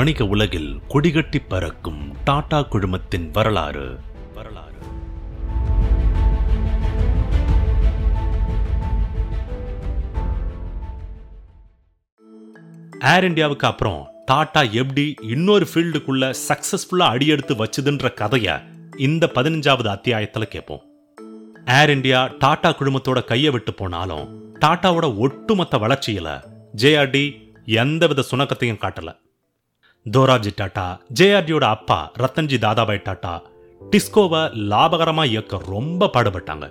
வணிக உலகில் கொடிகட்டி பறக்கும் டாடா குழுமத்தின் வரலாறு. வரலாறு ஏர் இந்தியாவுக்கு அப்புறம் டாடா எப்படி இன்னொரு ஃபீல்டுக்குள்ள சக்சஸ்ஃபுல்லா அடியெடுத்து வச்சுதுன்ற கதைய இந்த பதினஞ்சாவது அத்தியாயத்துல கேட்போம் ஏர் இந்தியா டாடா குழுமத்தோட கையை விட்டு போனாலும் டாட்டாவோட ஒட்டுமொத்த வளர்ச்சியில ஜேஆர்டி எந்தவித சுணக்கத்தையும் காட்டல. தோராஜி டாட்டா ஜேஆர்டியோட அப்பா ரத்தன்ஜி தாதாபாய் டாட்டா டிஸ்கோவை லாபகரமா இயக்க ரொம்ப பாடுபட்டாங்க.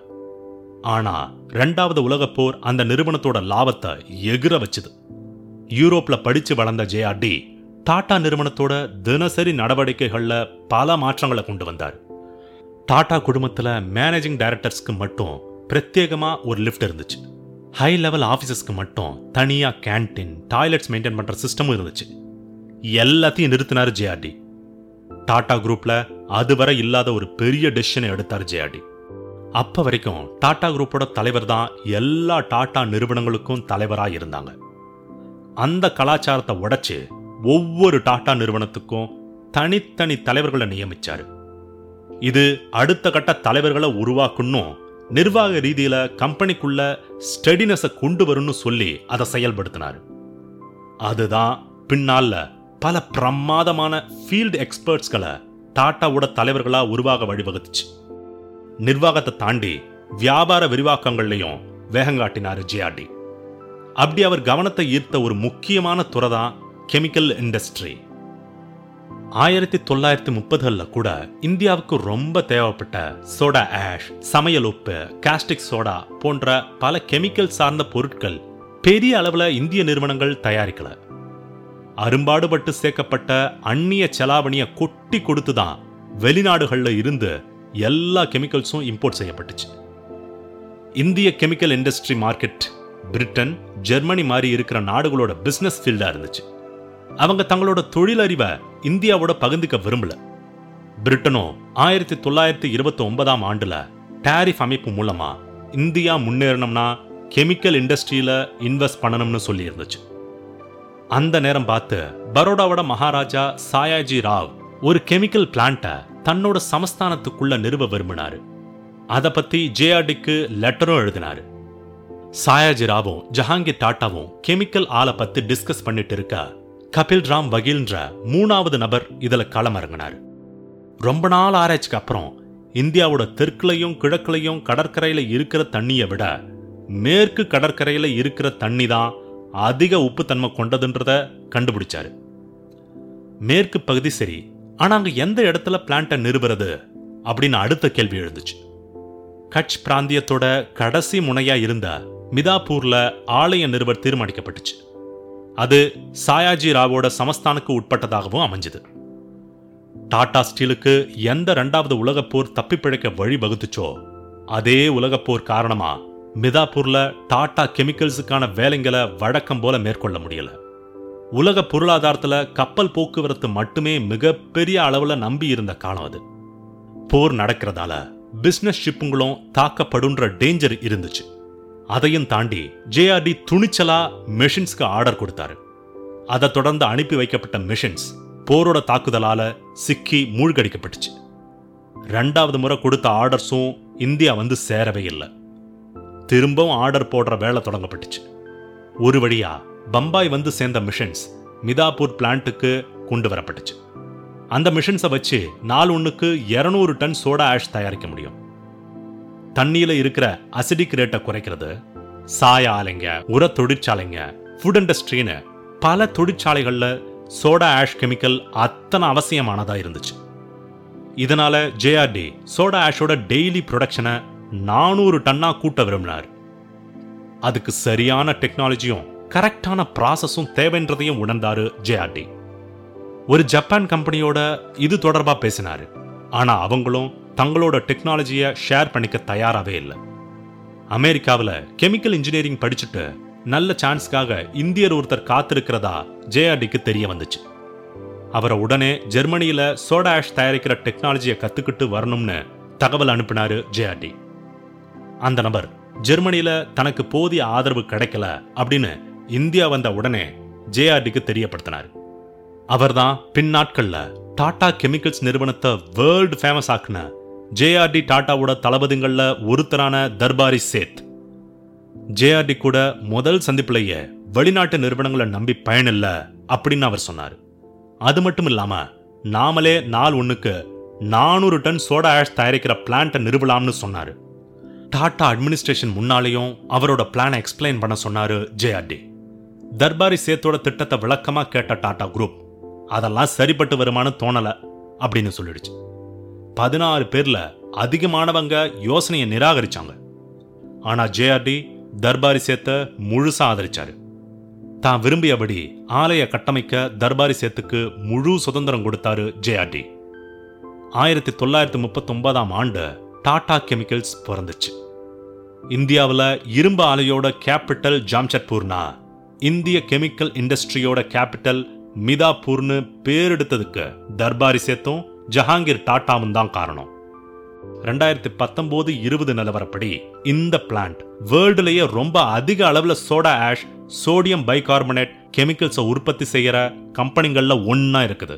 ஆனா ரெண்டாவது உலகப் போர் அந்த நிறுவனத்தோட லாபத்தை எகிர வச்சுது. யூரோப்ல படிச்சு வளர்ந்த ஜேஆர்டி டாடா நிறுவனத்தோட தினசரி நடவடிக்கைகள்ல பல மாற்றங்களை கொண்டு வந்தார். டாடா குடும்பத்துல மேனேஜிங் டைரக்டர்ஸ்க்கு மட்டும் பிரத்யேகமா ஒரு லிஃப்ட் இருந்துச்சு. ஹை லெவல் ஆஃபீஸஸ்க்கு மட்டும் தனியா கேண்டீன் டாய்லெட்ஸ் மெயின்டைன் பண்ணுற சிஸ்டமும் இருந்துச்சு. எல்லாத்தையும் நிறுத்தினார் ஜேஆர்டி டாடா குரூப்பில் அதுவரை இல்லாத ஒரு பெரிய டெசிஷனை எடுத்தார் ஜேஆர்டி அப்போ வரைக்கும் டாடா குரூப்போட தலைவர் தான் எல்லா டாடா நிறுவனங்களுக்கும் தலைவராக இருந்தாங்க. அந்த கலாச்சாரத்தை உடைச்சு ஒவ்வொரு டாடா நிறுவனத்துக்கும் தனித்தனி தலைவர்களை நியமிச்சாரு. இது அடுத்த கட்ட தலைவர்களை உருவாக்கணும் நிர்வாக ரீதியில கம்பெனிக்குள்ள ஸ்டெடினஸை கொண்டு வரும்னு சொல்லி அதை செயல்படுத்தினாரு. அதுதான் பின்னால் பல பிரமாதமான ஃபீல்டு எக்ஸ்பர்ட்ஸ்களை டாட்டாவோட தலைவர்களா உருவாக வழிவகுத்துச்சு. நிர்வாகத்தை தாண்டி வியாபார விரிவாக்கங்கள்லையும் வேகங்காட்டினார் ஜிஆர்டி அப்படி அவர் கவனத்தை ஈர்த்த ஒரு முக்கியமான துறை தான் கெமிக்கல் இண்டஸ்ட்ரி ஆயிரத்தி தொள்ளாயிரத்தி முப்பதுகளில் கூட இந்தியாவுக்கு ரொம்ப தேவைப்பட்ட சோடா ஆஷ் சமையல் உப்பு காஸ்டிக் சோடா போன்ற பல கெமிக்கல் சார்ந்த பொருட்கள் பெரிய அளவில் இந்திய நிறுவனங்கள் தயாரிக்கல. அரும்பாடுபட்டு சேர்க்கப்பட்ட அந்நிய செலாவணியை கொட்டி கொடுத்து தான் வெளிநாடுகளில் இருந்து எல்லா கெமிக்கல்ஸும் இம்போர்ட் செய்யப்பட்டுச்சு. இந்திய chemical industry market Britain Germany மாதிரி இருக்கிற நாடுகளோட பிஸ்னஸ் ஃபீல்டா இருந்துச்சு. அவங்க தங்களோட தொழிலறிவை இந்தியாவோட பகிர்ந்துக்க விரும்பல. பிரிட்டனோ ஆயிரத்தி தொள்ளாயிரத்தி இருபத்தி ஒன்பதாம் ஆண்டுல டேரிஃப் அமைப்பு மூலமா இந்தியா முன்னேறணும்னா கெமிக்கல் இண்டஸ்ட்ரியில இன்வெஸ்ட் பண்ணணும்னு சொல்லி இருந்துச்சு அந்த நேரம் பார்த்து பரோடாவோட மகாராஜா சாயாஜி ராவ் ஒரு கெமிக்கல் பிளான்ட்டை தன்னோட சமஸ்தானத்துக்குள்ள நிறுவ விரும்பினாரு. அதை பத்தி ஜேஆர்டிக்கு லெட்டரும் எழுதினாரு. சாயாஜி ராவும் ஜஹாங்கீர் டாட்டாவும் கெமிக்கல் ஆலை பத்தி டிஸ்கஸ் பண்ணிட்டு இருக்க கபில் ராம் வகீல்ன்ற மூணாவது நபர் இதுல களமிறங்கினார். ரொம்ப நாள் ஆராய்ச்சிக்கு அப்புறம் இந்தியாவோட தெற்குலையும் கிழக்குலையும் கடற்கரையில இருக்கிற தண்ணியை விட மேற்கு கடற்கரையில இருக்கிற தண்ணி தான் அதிக உப்புத்தன்மை கொண்டதுன்றத கண்டுபிடிச்சாரு. மேற்கு பகுதி சரி ஆனா அங்க எந்த இடத்துல பிளான்ட்டை நிறுவுறது அப்படின்னு அடுத்த கேள்வி எழுந்துச்சு. கட்ச் பிராந்தியத்தோட கடைசி முனையா இருந்த மிதாப்பூர்ல ஆலய நிறுவ தீர்மானிக்கப்பட்டுச்சு. அது சாயாஜி ராவோட சமஸ்தானுக்கு உட்பட்டதாகவும் அமைஞ்சது. டாடா ஸ்டீலுக்கு எந்த ரெண்டாவது உலகப் போர் வழி வகுத்துச்சோ அதே உலகப்போர் காரணமாக காரணமா மிதாப்பூரில் டாடா கெமிக்கல்ஸுக்கான வேலைங்களை வழக்கம் போல மேற்கொள்ள முடியல. உலக பொருளாதாரத்தில் கப்பல் போக்குவரத்து மட்டுமே மிகப்பெரிய அளவில் நம்பி இருந்த காலம் அது. போர் நடக்கிறதால பிஸ்னஸ் ஷிப்புங்களும் தாக்கப்படுன்ற டேஞ்சர் இருந்துச்சு. அதையும் தாண்டி ஜேஆர்டி துணிச்சலா மெஷின்ஸ்க்கு ஆர்டர் கொடுத்தாரு. அதை தொடர்ந்து அனுப்பி வைக்கப்பட்ட மிஷின்ஸ் போரோட தாக்குதலால சிக்கி மூழ்கடிக்கப்பட்டுச்சு. ரெண்டாவது முறை கொடுத்த ஆர்டர்ஸும் இந்தியா வந்து சேரவே இல்லை. திரும்பவும் ஆர்டர் போடுற வேலை தொடங்கப்பட்டுச்சு. ஒரு வழியா பம்பாய் வந்து சேர்ந்த மிஷன்ஸ் மிதாப்பூர் பிளான்ட்டுக்கு கொண்டு வரப்பட்டுச்சு. அந்த மிஷின்ஸை வச்சு நாள் ஒன்றுக்கு இரநூறு டன் சோடா ஆஷ் தயாரிக்க முடியும். தண்ணியில இருக்கிற அசிடிக் ரேட்டை குறைக்கிறது சாய ஆலைங்க உர தொழிற்சாலைங்க ஃபுட் இண்டஸ்ட்ரின்னு பல தொழிற்சாலைகள்ல சோடா ஆஷ் கெமிக்கல் அத்தனை அவசியமானதா இருந்துச்சு. இதனால ஜேஆர்டி சோடா ஆஷோட டெய்லி ப்ரொடக்ஷனை நானூறு டன்னா கூட்ட விரும்பினார். அதுக்கு சரியான டெக்னாலஜியும் கரெக்டான ப்ராசஸும் தேவைன்றதையும் உணர்ந்தாரு ஜேஆர்டி ஒரு ஜப்பான் கம்பெனியோட இது தொடர்பா பேசினாரு. ஆனா அவங்களும் தங்களோட டெக்னாலஜியை ஷேர் பண்ணிக்க தயாராகவே இல்லை. அமெரிக்காவில் கெமிக்கல் இன்ஜினியரிங் படிச்சுட்டு நல்ல சான்ஸ்க்காக இந்தியர் ஒருத்தர் காத்திருக்கிறதா ஜேஆர்டிக்கு தெரிய வந்துச்சு. அவரை உடனே ஜெர்மனியில சோடா ஆஷ் தயாரிக்கிற டெக்னாலஜியை கற்றுக்கிட்டு வரணும்னு தகவல் அனுப்பினாரு ஜேஆர்டி அந்த நபர் ஜெர்மனியில தனக்கு போதிய ஆதரவு கிடைக்கல அப்படின்னு இந்தியா வந்த உடனே ஜேஆர்டிக்கு தெரியப்படுத்தினார். அவர்தான் பின் நாட்கள்ல டாடா கெமிக்கல்ஸ் நிறுவனத்தை வேர்ல்டு ஃபேமஸ் ஆக்குன ஜேஆர்டி டாட்டாவோட தளபதிகள்ல ஒருத்தரான தர்பாரி சேத். ஜேஆர்டி கூட முதல் சந்திப்புலயே வெளிநாட்டு நிறுவனங்களை நம்பி பயனில்ல அப்படின்னு அவர் சொன்னார். அது மட்டும் இல்லாம நாமளே நாள் ஒண்ணுக்கு நானூறு டன் சோடா ஆஷ் தயாரிக்கிற பிளான்ட்டை நிறுவலாம்னு சொன்னாரு. டாடா அட்மினிஸ்ட்ரேஷன் முன்னாலேயும் அவரோட பிளானை எக்ஸ்பிளைன் பண்ண சொன்னார் ஜேஆர்டி தர்பாரி சேத்தோட திட்டத்தை விளக்கமா கேட்ட டாடா குரூப் அதெல்லாம் சரிப்பட்டு வருமானு தோணல அப்படின்னு சொல்லிடுச்சு. பதினாறு பேர்ல அதிகமானவங்க யோசனையை நிராகரிச்சாங்க. ஆனா ஜேஆர்டி தர்பாரி சேத்தை முழுசா ஆதரிச்சாரு. தான் விரும்பியபடி ஆலய கட்டமைக்க தர்பாரி சேத்துக்கு முழு சுதந்திரம் கொடுத்தாரு ஜேஆர்டி ஆயிரத்தி தொள்ளாயிரத்தி முப்பத்தொன்பதாம் ஆண்டு டாடா கெமிக்கல்ஸ் பிறந்துச்சு. இந்தியாவில் இரும்பு ஆலையோட கேபிட்டல் ஜாம்ஷெட்பூர்னா இந்திய கெமிக்கல் இண்டஸ்ட்ரியோட கேபிட்டல் மிதாப்பூர்னு பேரெடுத்ததுக்கு தர்பாரி சேத்தும் ஜஹாங்கீர் டாட்டாவும் தான் காரணம். ரெண்டாயிரத்தி பத்தொன்பது இருபது நிலவரப்படி இந்த பிளான்ட் வேர்ல்டுலேயே ரொம்ப அதிக அளவில் சோடா ஆஷ் சோடியம் பைகார்பனேட் கெமிக்கல்ஸை உற்பத்தி செய்கிற கம்பெனிகளில் ஒன்றா இருக்குது.